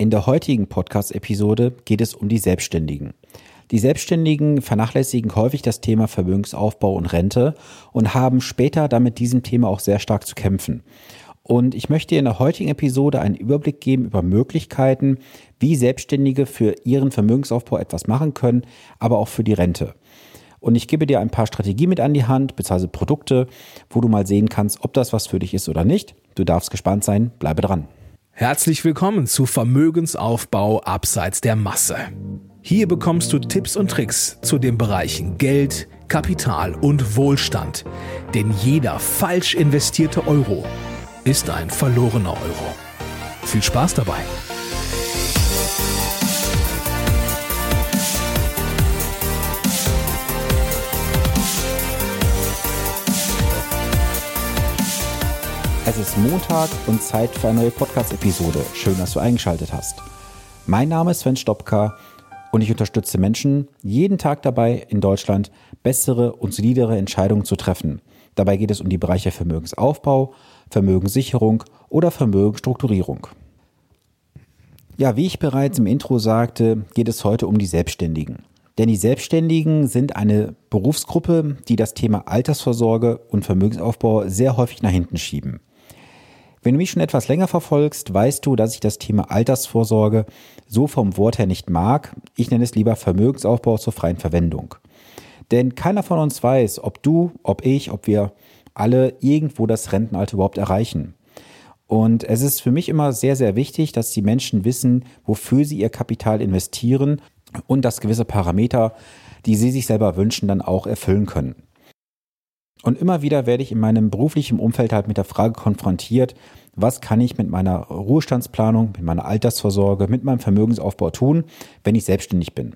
In der heutigen Podcast-Episode geht es um die Selbstständigen. Die Selbstständigen vernachlässigen häufig das Thema Vermögensaufbau und Rente und haben später damit diesem Thema auch sehr stark zu kämpfen. Und ich möchte in der heutigen Episode einen Überblick geben über Möglichkeiten, wie Selbstständige für ihren Vermögensaufbau etwas machen können, aber auch für die Rente. Und ich gebe dir ein paar Strategien mit an die Hand, beziehungsweise Produkte, wo du mal sehen kannst, ob das was für dich ist oder nicht. Du darfst gespannt sein, bleibe dran. Herzlich willkommen zu Vermögensaufbau abseits der Masse. Hier bekommst du Tipps und Tricks zu den Bereichen Geld, Kapital und Wohlstand. Denn jeder falsch investierte Euro ist ein verlorener Euro. Viel Spaß dabei! Es ist Montag und Zeit für eine neue Podcast-Episode. Schön, dass du eingeschaltet hast. Mein Name ist Sven Stopka und ich unterstütze Menschen jeden Tag dabei, in Deutschland bessere und solidere Entscheidungen zu treffen. Dabei geht es um die Bereiche Vermögensaufbau, Vermögenssicherung oder Vermögensstrukturierung. Ja, wie ich bereits im Intro sagte, geht es heute um die Selbstständigen. Denn die Selbstständigen sind eine Berufsgruppe, die das Thema Altersvorsorge und Vermögensaufbau sehr häufig nach hinten schieben. Wenn du mich schon etwas länger verfolgst, weißt du, dass ich das Thema Altersvorsorge so vom Wort her nicht mag. Ich nenne es lieber Vermögensaufbau zur freien Verwendung. Denn keiner von uns weiß, ob du, ob ich, ob wir alle irgendwo das Rentenalter überhaupt erreichen. Und es ist für mich immer sehr, sehr wichtig, dass die Menschen wissen, wofür sie ihr Kapital investieren und dass gewisse Parameter, die sie sich selber wünschen, dann auch erfüllen können. Und immer wieder werde ich in meinem beruflichen Umfeld halt mit der Frage konfrontiert, was kann ich mit meiner Ruhestandsplanung, mit meiner Altersvorsorge, mit meinem Vermögensaufbau tun, wenn ich selbstständig bin.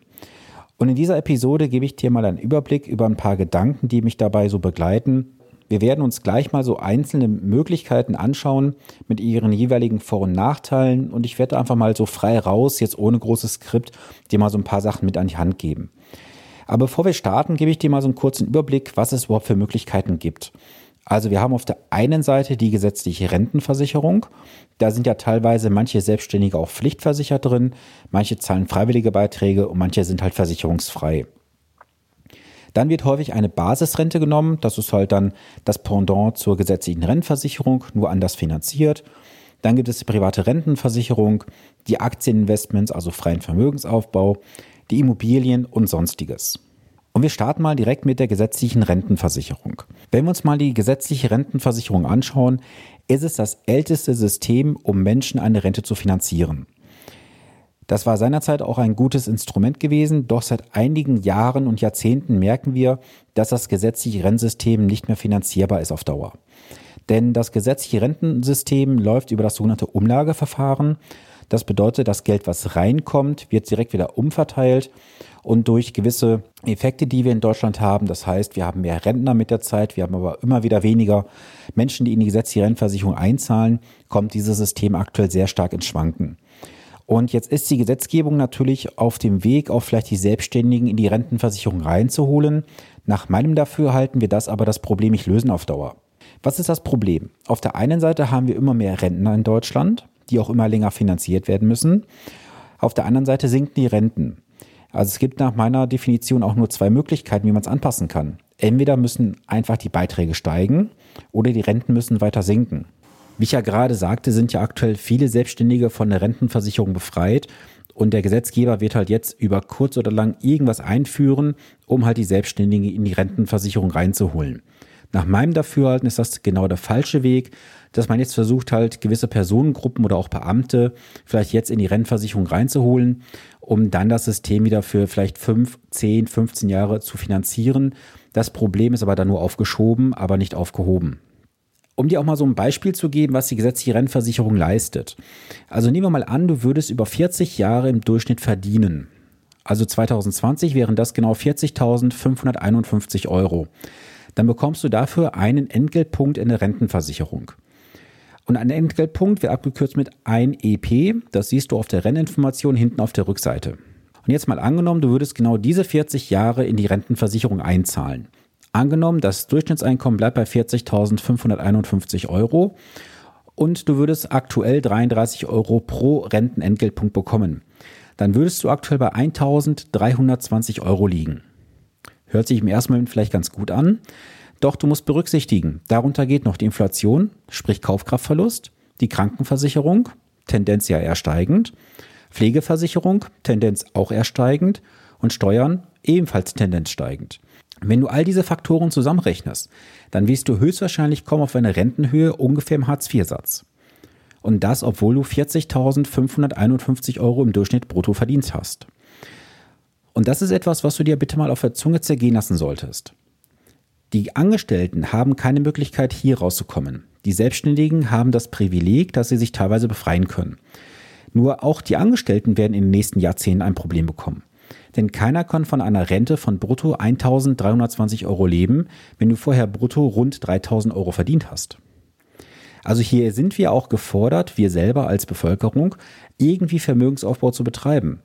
Und in dieser Episode gebe ich dir mal einen Überblick über ein paar Gedanken, die mich dabei so begleiten. Wir werden uns gleich mal so einzelne Möglichkeiten anschauen mit ihren jeweiligen Vor- und Nachteilen und ich werde einfach mal so frei raus, jetzt ohne großes Skript, dir mal so ein paar Sachen mit an die Hand geben. Aber bevor wir starten, gebe ich dir mal so einen kurzen Überblick, was es überhaupt für Möglichkeiten gibt. Also wir haben auf der einen Seite die gesetzliche Rentenversicherung. Da sind ja teilweise manche Selbstständige auch pflichtversichert drin, manche zahlen freiwillige Beiträge und manche sind halt versicherungsfrei. Dann wird häufig eine Basisrente genommen. Das ist halt dann das Pendant zur gesetzlichen Rentenversicherung, nur anders finanziert. Dann gibt es die private Rentenversicherung, die Aktieninvestments, also freien Vermögensaufbau, die Immobilien und sonstiges. Und wir starten mal direkt mit der gesetzlichen Rentenversicherung. Wenn wir uns mal die gesetzliche Rentenversicherung anschauen, ist es das älteste System, um Menschen eine Rente zu finanzieren. Das war seinerzeit auch ein gutes Instrument gewesen, doch seit einigen Jahren und Jahrzehnten merken wir, dass das gesetzliche Rentensystem nicht mehr finanzierbar ist auf Dauer. Denn das gesetzliche Rentensystem läuft über das sogenannte Umlageverfahren das bedeutet, das Geld, was reinkommt, wird direkt wieder umverteilt und durch gewisse Effekte, die wir in Deutschland haben, das heißt, wir haben mehr Rentner mit der Zeit, wir haben aber immer wieder weniger Menschen, die in die gesetzliche Rentenversicherung einzahlen, kommt dieses System aktuell sehr stark ins Schwanken. Und jetzt ist die Gesetzgebung natürlich auf dem Weg, auch vielleicht die Selbstständigen in die Rentenversicherung reinzuholen. Nach meinem Dafürhalten wird das aber das Problem nicht lösen auf Dauer. Was ist das Problem? Auf der einen Seite haben wir immer mehr Rentner in Deutschland die auch immer länger finanziert werden müssen. Auf der anderen Seite sinken die Renten. Also es gibt nach meiner Definition auch nur zwei Möglichkeiten, wie man es anpassen kann. Entweder müssen einfach die Beiträge steigen oder die Renten müssen weiter sinken. Wie ich ja gerade sagte, sind ja aktuell viele Selbstständige von der Rentenversicherung befreit und der Gesetzgeber wird halt jetzt über kurz oder lang irgendwas einführen, um halt die Selbstständigen in die Rentenversicherung reinzuholen. Nach meinem Dafürhalten ist das genau der falsche Weg, dass man jetzt versucht halt gewisse Personengruppen oder auch Beamte vielleicht jetzt in die Rentenversicherung reinzuholen, um dann das System wieder für vielleicht fünf, zehn, 15 Jahre zu finanzieren. Das Problem ist aber dann nur aufgeschoben, aber nicht aufgehoben. Um dir auch mal so ein Beispiel zu geben, was die gesetzliche Rentenversicherung leistet. Also nehmen wir mal an, du würdest über 40 Jahre im Durchschnitt verdienen. Also 2020 wären das genau 40.551 Euro dann bekommst du dafür einen Entgeltpunkt in der Rentenversicherung. Und ein Entgeltpunkt wird abgekürzt mit 1 EP. Das siehst du auf der Renninformation hinten auf der Rückseite. Und jetzt mal angenommen, du würdest genau diese 40 Jahre in die Rentenversicherung einzahlen. Angenommen, das Durchschnittseinkommen bleibt bei 40.551 Euro und du würdest aktuell 33 Euro pro Rentenentgeltpunkt bekommen, dann würdest du aktuell bei 1320 Euro liegen. Hört sich im ersten Moment vielleicht ganz gut an, doch du musst berücksichtigen, darunter geht noch die Inflation, sprich Kaufkraftverlust, die Krankenversicherung, Tendenz ja eher steigend, Pflegeversicherung, Tendenz auch eher steigend und Steuern ebenfalls Tendenz steigend. Wenn du all diese Faktoren zusammenrechnest, dann wirst du höchstwahrscheinlich kommen auf eine Rentenhöhe ungefähr im Hartz-IV-Satz. Und das, obwohl du 40.551 Euro im Durchschnitt brutto verdient hast. Und das ist etwas, was du dir bitte mal auf der Zunge zergehen lassen solltest. Die Angestellten haben keine Möglichkeit, hier rauszukommen. Die Selbstständigen haben das Privileg, dass sie sich teilweise befreien können. Nur auch die Angestellten werden in den nächsten Jahrzehnten ein Problem bekommen. Denn keiner kann von einer Rente von brutto 1320 Euro leben, wenn du vorher brutto rund 3000 Euro verdient hast. Also hier sind wir auch gefordert, wir selber als Bevölkerung, irgendwie Vermögensaufbau zu betreiben.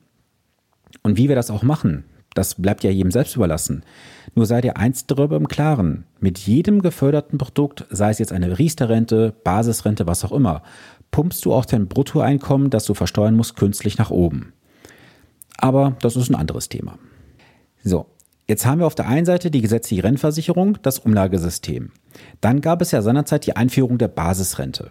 Und wie wir das auch machen, das bleibt ja jedem selbst überlassen. Nur sei dir eins darüber im Klaren. Mit jedem geförderten Produkt, sei es jetzt eine Riester-Rente, Basisrente, was auch immer, pumpst du auch dein Bruttoeinkommen, das du versteuern musst, künstlich nach oben. Aber das ist ein anderes Thema. So, jetzt haben wir auf der einen Seite die gesetzliche Rentenversicherung, das Umlagesystem. Dann gab es ja seinerzeit die Einführung der Basisrente.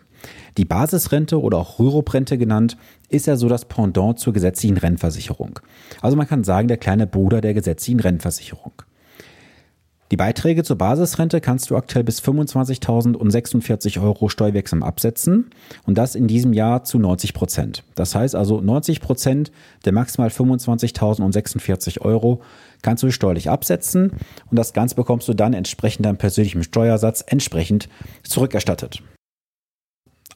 Die Basisrente oder auch Rürup-Rente genannt, ist ja so das Pendant zur gesetzlichen Rentenversicherung. Also man kann sagen, der kleine Bruder der gesetzlichen Rentenversicherung. Die Beiträge zur Basisrente kannst du aktuell bis 25.046 Euro steuerwirksam absetzen und das in diesem Jahr zu 90 Prozent. Das heißt also 90 Prozent der maximal 25.046 Euro kannst du steuerlich absetzen und das Ganze bekommst du dann entsprechend deinem persönlichen Steuersatz entsprechend zurückerstattet.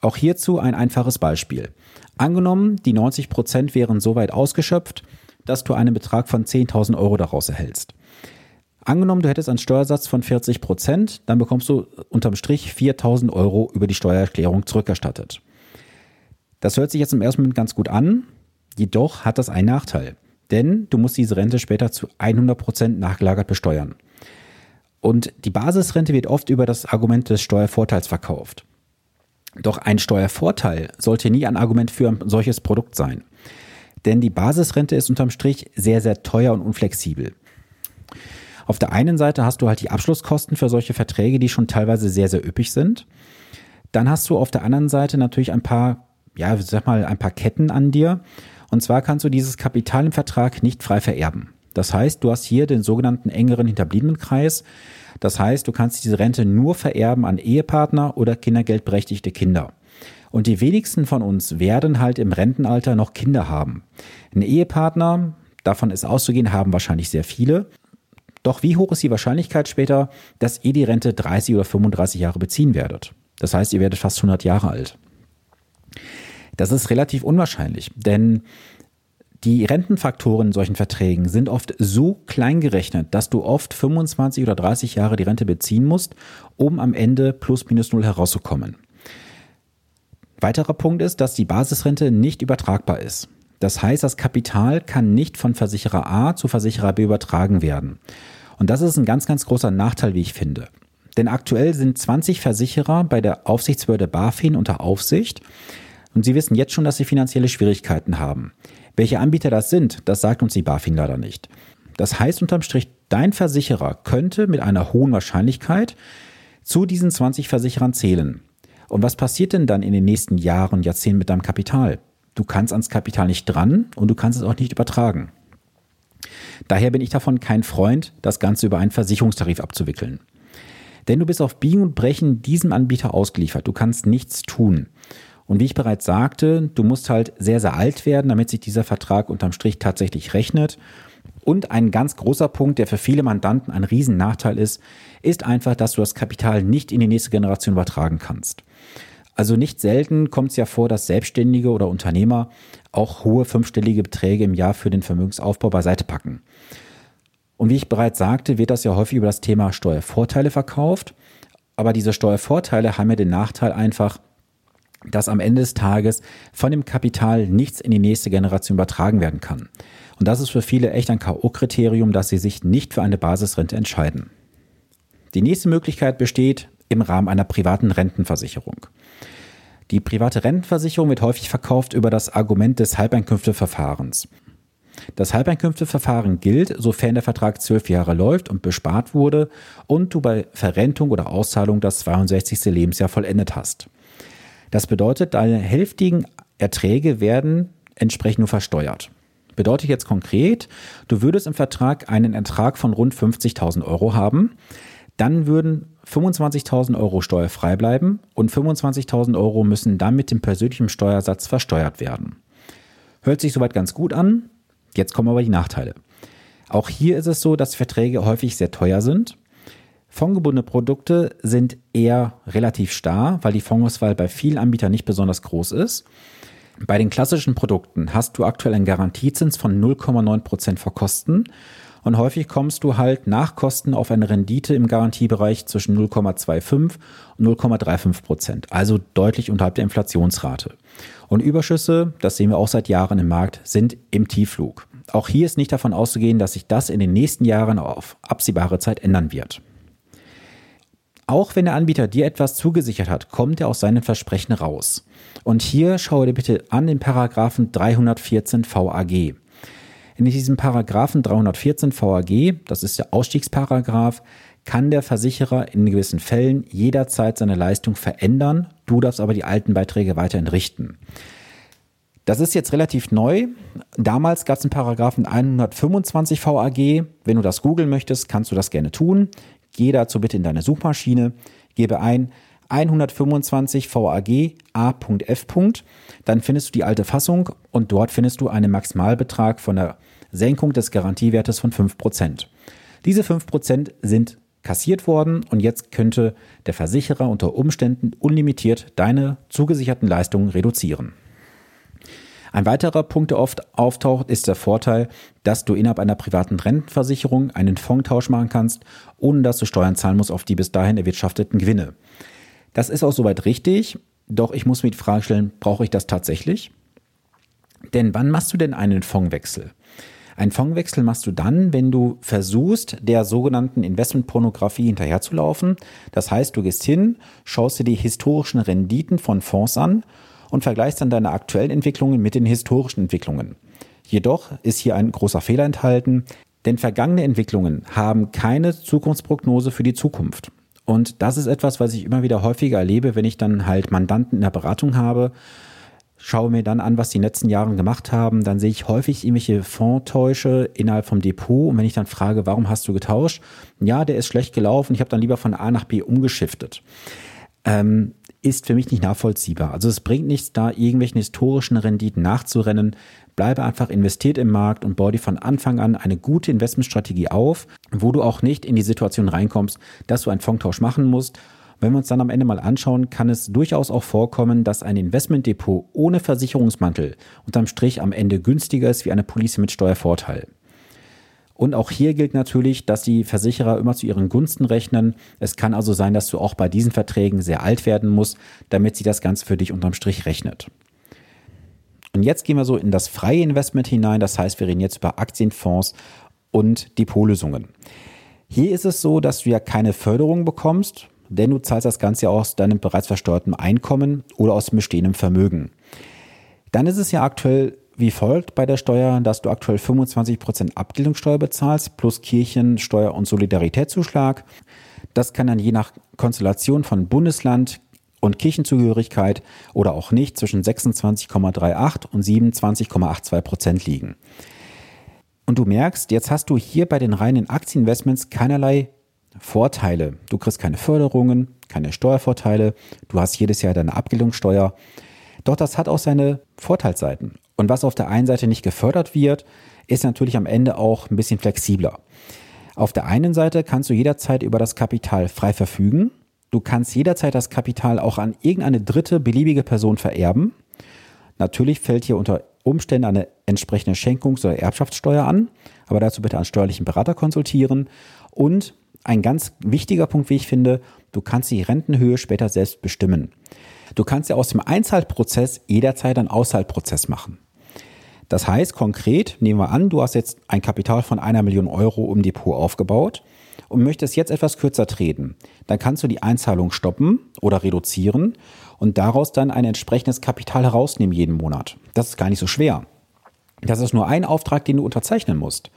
Auch hierzu ein einfaches Beispiel. Angenommen, die 90 Prozent wären so weit ausgeschöpft, dass du einen Betrag von 10.000 Euro daraus erhältst. Angenommen, du hättest einen Steuersatz von 40 Prozent, dann bekommst du unterm Strich 4000 Euro über die Steuererklärung zurückerstattet. Das hört sich jetzt im ersten Moment ganz gut an, jedoch hat das einen Nachteil. Denn du musst diese Rente später zu 100 Prozent nachgelagert besteuern. Und die Basisrente wird oft über das Argument des Steuervorteils verkauft. Doch ein Steuervorteil sollte nie ein Argument für ein solches Produkt sein. Denn die Basisrente ist unterm Strich sehr, sehr teuer und unflexibel. Auf der einen Seite hast du halt die Abschlusskosten für solche Verträge, die schon teilweise sehr, sehr üppig sind. Dann hast du auf der anderen Seite natürlich ein paar, ja, sag mal, ein paar Ketten an dir. Und zwar kannst du dieses Kapital im Vertrag nicht frei vererben. Das heißt, du hast hier den sogenannten engeren Hinterbliebenenkreis. Das heißt, du kannst diese Rente nur vererben an Ehepartner oder kindergeldberechtigte Kinder. Und die wenigsten von uns werden halt im Rentenalter noch Kinder haben. Ein Ehepartner, davon ist auszugehen, haben wahrscheinlich sehr viele. Doch wie hoch ist die Wahrscheinlichkeit später, dass ihr die Rente 30 oder 35 Jahre beziehen werdet? Das heißt, ihr werdet fast 100 Jahre alt. Das ist relativ unwahrscheinlich, denn die Rentenfaktoren in solchen Verträgen sind oft so klein gerechnet, dass du oft 25 oder 30 Jahre die Rente beziehen musst, um am Ende plus minus null herauszukommen. Weiterer Punkt ist, dass die Basisrente nicht übertragbar ist. Das heißt, das Kapital kann nicht von Versicherer A zu Versicherer B übertragen werden. Und das ist ein ganz, ganz großer Nachteil, wie ich finde. Denn aktuell sind 20 Versicherer bei der Aufsichtsbehörde BaFin unter Aufsicht und sie wissen jetzt schon, dass sie finanzielle Schwierigkeiten haben. Welche Anbieter das sind, das sagt uns die BaFin leider nicht. Das heißt unterm Strich, dein Versicherer könnte mit einer hohen Wahrscheinlichkeit zu diesen 20 Versicherern zählen. Und was passiert denn dann in den nächsten Jahren und Jahrzehnten mit deinem Kapital? Du kannst ans Kapital nicht dran und du kannst es auch nicht übertragen. Daher bin ich davon kein Freund, das Ganze über einen Versicherungstarif abzuwickeln. Denn du bist auf Biegen und Brechen diesem Anbieter ausgeliefert. Du kannst nichts tun. Und wie ich bereits sagte, du musst halt sehr, sehr alt werden, damit sich dieser Vertrag unterm Strich tatsächlich rechnet. Und ein ganz großer Punkt, der für viele Mandanten ein Riesennachteil ist, ist einfach, dass du das Kapital nicht in die nächste Generation übertragen kannst. Also nicht selten kommt es ja vor, dass Selbstständige oder Unternehmer auch hohe fünfstellige Beträge im Jahr für den Vermögensaufbau beiseite packen. Und wie ich bereits sagte, wird das ja häufig über das Thema Steuervorteile verkauft. Aber diese Steuervorteile haben ja den Nachteil einfach, dass am Ende des Tages von dem Kapital nichts in die nächste Generation übertragen werden kann. Und das ist für viele echt ein K.O.-Kriterium, dass sie sich nicht für eine Basisrente entscheiden. Die nächste Möglichkeit besteht im Rahmen einer privaten Rentenversicherung. Die private Rentenversicherung wird häufig verkauft über das Argument des Halbeinkünfteverfahrens. Das Halbeinkünfteverfahren gilt, sofern der Vertrag zwölf Jahre läuft und bespart wurde und du bei Verrentung oder Auszahlung das 62. Lebensjahr vollendet hast. Das bedeutet, deine hälftigen Erträge werden entsprechend nur versteuert. Bedeutet jetzt konkret, du würdest im Vertrag einen Ertrag von rund 50.000 Euro haben, dann würden 25.000 Euro steuerfrei bleiben und 25.000 Euro müssen dann mit dem persönlichen Steuersatz versteuert werden. Hört sich soweit ganz gut an. Jetzt kommen aber die Nachteile. Auch hier ist es so, dass Verträge häufig sehr teuer sind. Fondgebundene Produkte sind eher relativ starr, weil die Fondsauswahl bei vielen Anbietern nicht besonders groß ist. Bei den klassischen Produkten hast du aktuell einen Garantiezins von 0,9 Prozent vor Kosten und häufig kommst du halt nach Kosten auf eine Rendite im Garantiebereich zwischen 0,25 und 0,35 Prozent, also deutlich unterhalb der Inflationsrate. Und Überschüsse, das sehen wir auch seit Jahren im Markt, sind im Tiefflug. Auch hier ist nicht davon auszugehen, dass sich das in den nächsten Jahren auf absehbare Zeit ändern wird. Auch wenn der Anbieter dir etwas zugesichert hat, kommt er aus seinen Versprechen raus. Und hier schaue dir bitte an den Paragraphen 314 VAG. In diesem Paragraphen 314 VAG, das ist der Ausstiegsparagraph, kann der Versicherer in gewissen Fällen jederzeit seine Leistung verändern. Du darfst aber die alten Beiträge weiterhin richten. Das ist jetzt relativ neu. Damals gab es einen Paragraphen 125 VAG. Wenn du das googeln möchtest, kannst du das gerne tun. Geh dazu bitte in deine Suchmaschine, gebe ein 125 VAG A.F. Dann findest du die alte Fassung und dort findest du einen Maximalbetrag von der Senkung des Garantiewertes von 5%. Diese 5% sind kassiert worden und jetzt könnte der Versicherer unter Umständen unlimitiert deine zugesicherten Leistungen reduzieren. Ein weiterer Punkt, der oft auftaucht, ist der Vorteil, dass du innerhalb einer privaten Rentenversicherung einen Fondtausch machen kannst, ohne dass du Steuern zahlen musst auf die bis dahin erwirtschafteten Gewinne. Das ist auch soweit richtig, doch ich muss mir die Frage stellen, brauche ich das tatsächlich? Denn wann machst du denn einen Fondswechsel? Ein Fondswechsel machst du dann, wenn du versuchst, der sogenannten Investmentpornografie hinterherzulaufen. Das heißt, du gehst hin, schaust dir die historischen Renditen von Fonds an und vergleichst dann deine aktuellen Entwicklungen mit den historischen Entwicklungen. Jedoch ist hier ein großer Fehler enthalten, denn vergangene Entwicklungen haben keine Zukunftsprognose für die Zukunft. Und das ist etwas, was ich immer wieder häufiger erlebe, wenn ich dann halt Mandanten in der Beratung habe, schaue mir dann an, was die letzten Jahre gemacht haben, dann sehe ich häufig irgendwelche Fondtäusche innerhalb vom Depot und wenn ich dann frage, warum hast du getauscht? Ja, der ist schlecht gelaufen, ich habe dann lieber von A nach B umgeschiftet. Ähm, ist für mich nicht nachvollziehbar. Also es bringt nichts, da irgendwelchen historischen Renditen nachzurennen. Bleibe einfach investiert im Markt und baue dir von Anfang an eine gute Investmentstrategie auf, wo du auch nicht in die Situation reinkommst, dass du einen Fondtausch machen musst. Wenn wir uns dann am Ende mal anschauen, kann es durchaus auch vorkommen, dass ein Investmentdepot ohne Versicherungsmantel unterm Strich am Ende günstiger ist wie eine Police mit Steuervorteil. Und auch hier gilt natürlich, dass die Versicherer immer zu ihren Gunsten rechnen. Es kann also sein, dass du auch bei diesen Verträgen sehr alt werden musst, damit sie das Ganze für dich unterm Strich rechnet. Und jetzt gehen wir so in das freie Investment hinein. Das heißt, wir reden jetzt über Aktienfonds und Depotlösungen. Hier ist es so, dass du ja keine Förderung bekommst, denn du zahlst das Ganze ja aus deinem bereits versteuerten Einkommen oder aus bestehendem Vermögen. Dann ist es ja aktuell wie folgt bei der Steuer, dass du aktuell 25% Abgeltungssteuer bezahlst plus Kirchensteuer und Solidaritätszuschlag. Das kann dann je nach Konstellation von Bundesland und Kirchenzugehörigkeit oder auch nicht zwischen 26,38 und 27,82 Prozent liegen. Und du merkst, jetzt hast du hier bei den reinen Aktieninvestments keinerlei Vorteile. Du kriegst keine Förderungen, keine Steuervorteile, du hast jedes Jahr deine Abgeltungssteuer. Doch das hat auch seine Vorteilsseiten. Und was auf der einen Seite nicht gefördert wird, ist natürlich am Ende auch ein bisschen flexibler. Auf der einen Seite kannst du jederzeit über das Kapital frei verfügen. Du kannst jederzeit das Kapital auch an irgendeine dritte beliebige Person vererben. Natürlich fällt hier unter Umständen eine entsprechende Schenkungs- oder Erbschaftssteuer an, aber dazu bitte einen steuerlichen Berater konsultieren. Und ein ganz wichtiger Punkt, wie ich finde, du kannst die Rentenhöhe später selbst bestimmen. Du kannst ja aus dem Einzahlprozess jederzeit einen Auszahlprozess machen. Das heißt konkret, nehmen wir an, du hast jetzt ein Kapital von einer Million Euro im Depot aufgebaut und möchtest jetzt etwas kürzer treten, dann kannst du die Einzahlung stoppen oder reduzieren und daraus dann ein entsprechendes Kapital herausnehmen jeden Monat. Das ist gar nicht so schwer. Das ist nur ein Auftrag, den du unterzeichnen musst.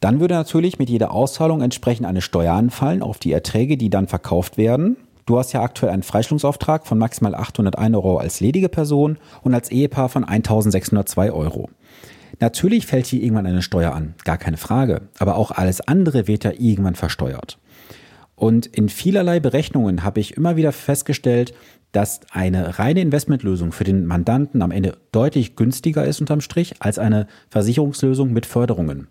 Dann würde natürlich mit jeder Auszahlung entsprechend eine Steuer anfallen auf die Erträge, die dann verkauft werden. Du hast ja aktuell einen Freistellungsauftrag von maximal 801 Euro als ledige Person und als Ehepaar von 1602 Euro. Natürlich fällt hier irgendwann eine Steuer an, gar keine Frage. Aber auch alles andere wird ja irgendwann versteuert. Und in vielerlei Berechnungen habe ich immer wieder festgestellt, dass eine reine Investmentlösung für den Mandanten am Ende deutlich günstiger ist unterm Strich als eine Versicherungslösung mit Förderungen.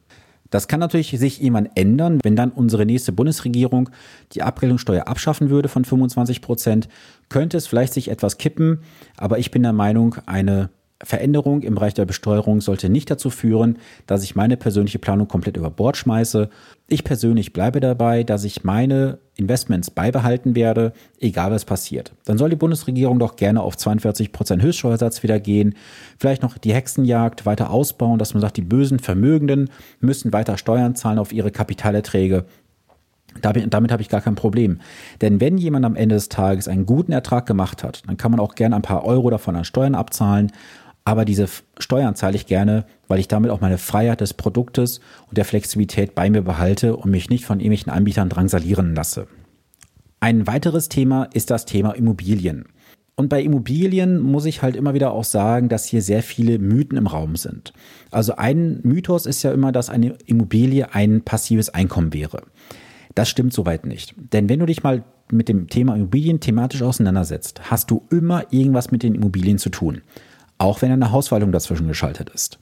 Das kann natürlich sich irgendwann ändern, wenn dann unsere nächste Bundesregierung die Abgeltungssteuer abschaffen würde von 25 Prozent, könnte es vielleicht sich etwas kippen, aber ich bin der Meinung, eine Veränderung im Bereich der Besteuerung sollte nicht dazu führen, dass ich meine persönliche Planung komplett über Bord schmeiße. Ich persönlich bleibe dabei, dass ich meine Investments beibehalten werde, egal was passiert. Dann soll die Bundesregierung doch gerne auf 42 Prozent Höchststeuersatz wieder gehen, vielleicht noch die Hexenjagd weiter ausbauen, dass man sagt, die bösen Vermögenden müssen weiter Steuern zahlen auf ihre Kapitalerträge. Damit, damit habe ich gar kein Problem. Denn wenn jemand am Ende des Tages einen guten Ertrag gemacht hat, dann kann man auch gerne ein paar Euro davon an Steuern abzahlen aber diese Steuern zahle ich gerne, weil ich damit auch meine Freiheit des Produktes und der Flexibilität bei mir behalte und mich nicht von irgendwelchen Anbietern drangsalieren lasse. Ein weiteres Thema ist das Thema Immobilien. Und bei Immobilien muss ich halt immer wieder auch sagen, dass hier sehr viele Mythen im Raum sind. Also ein Mythos ist ja immer, dass eine Immobilie ein passives Einkommen wäre. Das stimmt soweit nicht. Denn wenn du dich mal mit dem Thema Immobilien thematisch auseinandersetzt, hast du immer irgendwas mit den Immobilien zu tun auch wenn eine Hausverwaltung dazwischen geschaltet ist.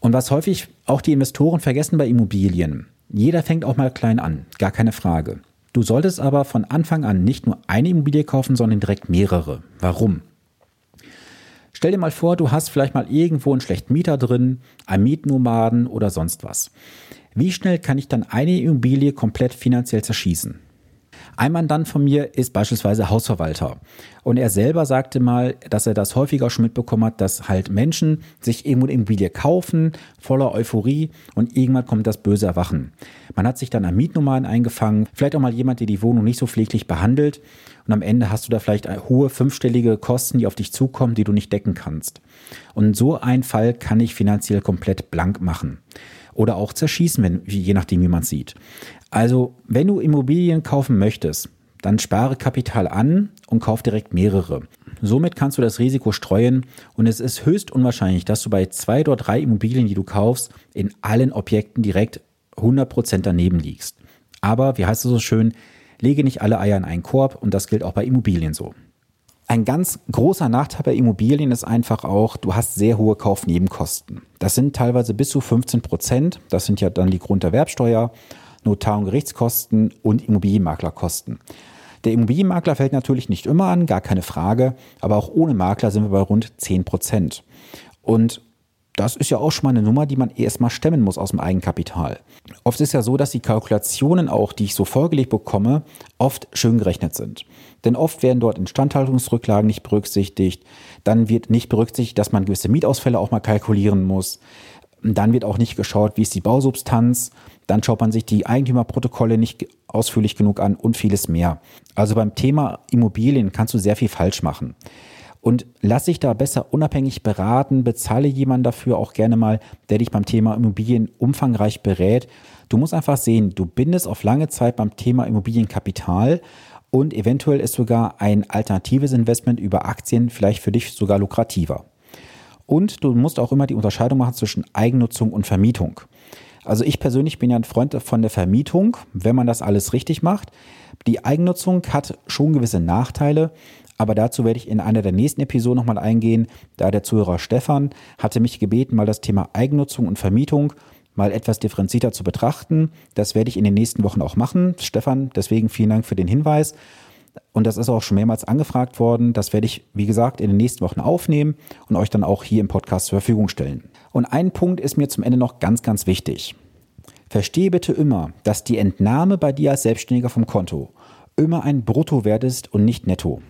Und was häufig auch die Investoren vergessen bei Immobilien, jeder fängt auch mal klein an, gar keine Frage. Du solltest aber von Anfang an nicht nur eine Immobilie kaufen, sondern direkt mehrere. Warum? Stell dir mal vor, du hast vielleicht mal irgendwo einen schlechten Mieter drin, einen Mietnomaden oder sonst was. Wie schnell kann ich dann eine Immobilie komplett finanziell zerschießen? Ein Mandant von mir ist beispielsweise Hausverwalter. Und er selber sagte mal, dass er das häufiger schon mitbekommen hat, dass halt Menschen sich irgendwo eine Immobilie kaufen, voller Euphorie und irgendwann kommt das böse Erwachen. Man hat sich dann an Mietnummern eingefangen, vielleicht auch mal jemand, der die Wohnung nicht so pfleglich behandelt und am Ende hast du da vielleicht hohe fünfstellige Kosten, die auf dich zukommen, die du nicht decken kannst. Und so ein Fall kann ich finanziell komplett blank machen oder auch zerschießen, wenn, je nachdem, wie man es sieht. Also, wenn du Immobilien kaufen möchtest, dann spare Kapital an und kauf direkt mehrere. Somit kannst du das Risiko streuen und es ist höchst unwahrscheinlich, dass du bei zwei oder drei Immobilien, die du kaufst, in allen Objekten direkt 100% daneben liegst. Aber, wie heißt es so schön, lege nicht alle Eier in einen Korb und das gilt auch bei Immobilien so. Ein ganz großer Nachteil bei Immobilien ist einfach auch, du hast sehr hohe Kaufnebenkosten. Das sind teilweise bis zu 15 Prozent. Das sind ja dann die Grunderwerbsteuer Notar- und Gerichtskosten und Immobilienmaklerkosten. Der Immobilienmakler fällt natürlich nicht immer an, gar keine Frage, aber auch ohne Makler sind wir bei rund 10 Prozent. Und das ist ja auch schon mal eine Nummer, die man erstmal stemmen muss aus dem Eigenkapital. Oft ist ja so, dass die Kalkulationen auch, die ich so vorgelegt bekomme, oft schön gerechnet sind. Denn oft werden dort Instandhaltungsrücklagen nicht berücksichtigt. Dann wird nicht berücksichtigt, dass man gewisse Mietausfälle auch mal kalkulieren muss. Dann wird auch nicht geschaut, wie ist die Bausubstanz. Dann schaut man sich die Eigentümerprotokolle nicht ausführlich genug an und vieles mehr. Also beim Thema Immobilien kannst du sehr viel falsch machen. Und lass dich da besser unabhängig beraten, bezahle jemanden dafür auch gerne mal, der dich beim Thema Immobilien umfangreich berät. Du musst einfach sehen, du bindest auf lange Zeit beim Thema Immobilienkapital und eventuell ist sogar ein alternatives Investment über Aktien vielleicht für dich sogar lukrativer. Und du musst auch immer die Unterscheidung machen zwischen Eigennutzung und Vermietung. Also ich persönlich bin ja ein Freund von der Vermietung, wenn man das alles richtig macht. Die Eigennutzung hat schon gewisse Nachteile, aber dazu werde ich in einer der nächsten Episoden nochmal eingehen, da der Zuhörer Stefan hatte mich gebeten, mal das Thema Eigennutzung und Vermietung mal etwas differenzierter zu betrachten. Das werde ich in den nächsten Wochen auch machen. Stefan, deswegen vielen Dank für den Hinweis. Und das ist auch schon mehrmals angefragt worden. Das werde ich, wie gesagt, in den nächsten Wochen aufnehmen und euch dann auch hier im Podcast zur Verfügung stellen. Und ein Punkt ist mir zum Ende noch ganz, ganz wichtig. Verstehe bitte immer, dass die Entnahme bei dir als Selbstständiger vom Konto immer ein Bruttowert ist und nicht netto.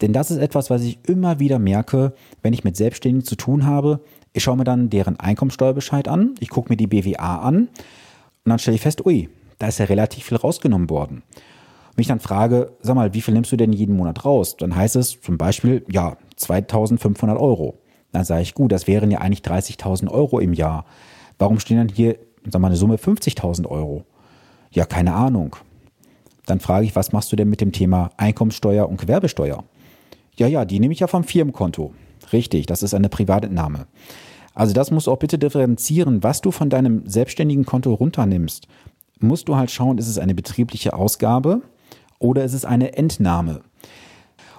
Denn das ist etwas, was ich immer wieder merke, wenn ich mit Selbstständigen zu tun habe. Ich schaue mir dann deren Einkommensteuerbescheid an, ich gucke mir die BWA an und dann stelle ich fest, ui, da ist ja relativ viel rausgenommen worden. Wenn ich dann frage, sag mal, wie viel nimmst du denn jeden Monat raus? Dann heißt es zum Beispiel, ja, 2500 Euro. Dann sage ich, gut, das wären ja eigentlich 30.000 Euro im Jahr. Warum stehen dann hier, sag mal, eine Summe 50.000 Euro? Ja, keine Ahnung. Dann frage ich, was machst du denn mit dem Thema Einkommenssteuer und Gewerbesteuer? Ja, ja, die nehme ich ja vom Firmenkonto. Richtig, das ist eine Privatentnahme. Also das musst du auch bitte differenzieren, was du von deinem selbstständigen Konto runternimmst. Musst du halt schauen, ist es eine betriebliche Ausgabe oder ist es eine Entnahme?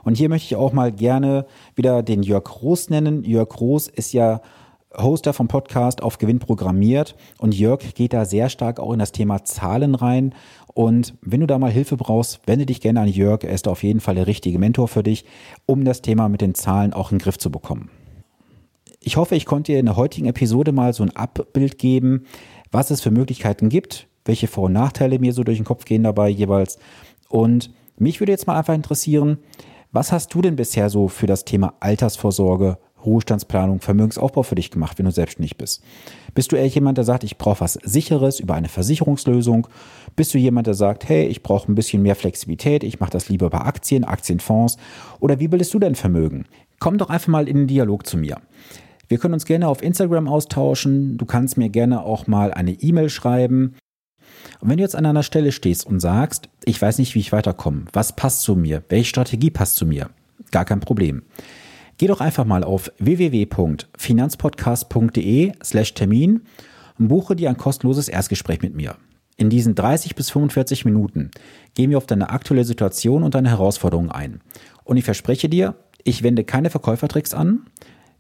Und hier möchte ich auch mal gerne wieder den Jörg Roos nennen. Jörg Roos ist ja Hoster vom Podcast auf Gewinn programmiert und Jörg geht da sehr stark auch in das Thema Zahlen rein. Und wenn du da mal Hilfe brauchst, wende dich gerne an Jörg. Er ist auf jeden Fall der richtige Mentor für dich, um das Thema mit den Zahlen auch in den Griff zu bekommen. Ich hoffe, ich konnte dir in der heutigen Episode mal so ein Abbild geben, was es für Möglichkeiten gibt, welche Vor- und Nachteile mir so durch den Kopf gehen dabei jeweils. Und mich würde jetzt mal einfach interessieren, was hast du denn bisher so für das Thema Altersvorsorge, Ruhestandsplanung, Vermögensaufbau für dich gemacht, wenn du selbstständig bist? Bist du eher jemand, der sagt, ich brauche was Sicheres über eine Versicherungslösung? Bist du jemand, der sagt, hey, ich brauche ein bisschen mehr Flexibilität, ich mache das lieber bei Aktien, Aktienfonds? Oder wie bildest du dein Vermögen? Komm doch einfach mal in den Dialog zu mir. Wir können uns gerne auf Instagram austauschen. Du kannst mir gerne auch mal eine E-Mail schreiben. Und wenn du jetzt an einer Stelle stehst und sagst, ich weiß nicht, wie ich weiterkomme, was passt zu mir, welche Strategie passt zu mir, gar kein Problem. Geh doch einfach mal auf www.finanzpodcast.de slash Termin und buche dir ein kostenloses Erstgespräch mit mir. In diesen 30 bis 45 Minuten gehen wir auf deine aktuelle Situation und deine Herausforderungen ein. Und ich verspreche dir, ich wende keine Verkäufertricks an.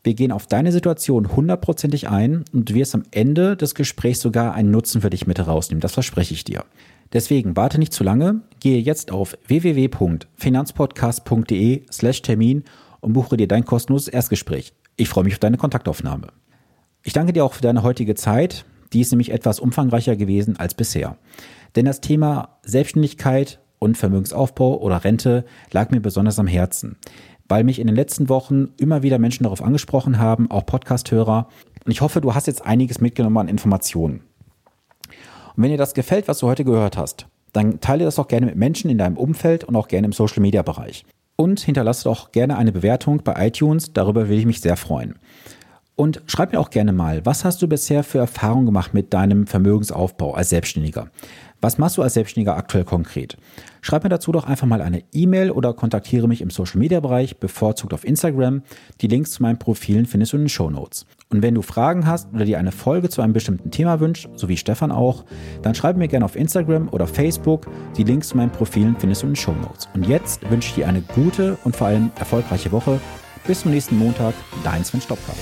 Wir gehen auf deine Situation hundertprozentig ein und du wirst am Ende des Gesprächs sogar einen Nutzen für dich mit herausnehmen. Das verspreche ich dir. Deswegen warte nicht zu lange, gehe jetzt auf www.finanzpodcast.de slash Termin und buche dir dein kostenloses Erstgespräch. Ich freue mich auf deine Kontaktaufnahme. Ich danke dir auch für deine heutige Zeit. Die ist nämlich etwas umfangreicher gewesen als bisher. Denn das Thema Selbstständigkeit und Vermögensaufbau oder Rente lag mir besonders am Herzen weil mich in den letzten Wochen immer wieder Menschen darauf angesprochen haben, auch Podcast-Hörer. Und ich hoffe, du hast jetzt einiges mitgenommen an Informationen. Und wenn dir das gefällt, was du heute gehört hast, dann teile das auch gerne mit Menschen in deinem Umfeld und auch gerne im Social-Media-Bereich. Und hinterlasse doch gerne eine Bewertung bei iTunes, darüber will ich mich sehr freuen. Und schreib mir auch gerne mal, was hast du bisher für Erfahrungen gemacht mit deinem Vermögensaufbau als Selbstständiger? Was machst du als Selbstständiger aktuell konkret? Schreib mir dazu doch einfach mal eine E-Mail oder kontaktiere mich im Social Media Bereich, bevorzugt auf Instagram. Die Links zu meinen Profilen findest du in den Show Notes. Und wenn du Fragen hast oder dir eine Folge zu einem bestimmten Thema wünschst, so wie Stefan auch, dann schreib mir gerne auf Instagram oder Facebook. Die Links zu meinen Profilen findest du in den Show Notes. Und jetzt wünsche ich dir eine gute und vor allem erfolgreiche Woche. Bis zum nächsten Montag, dein Sven Stopka.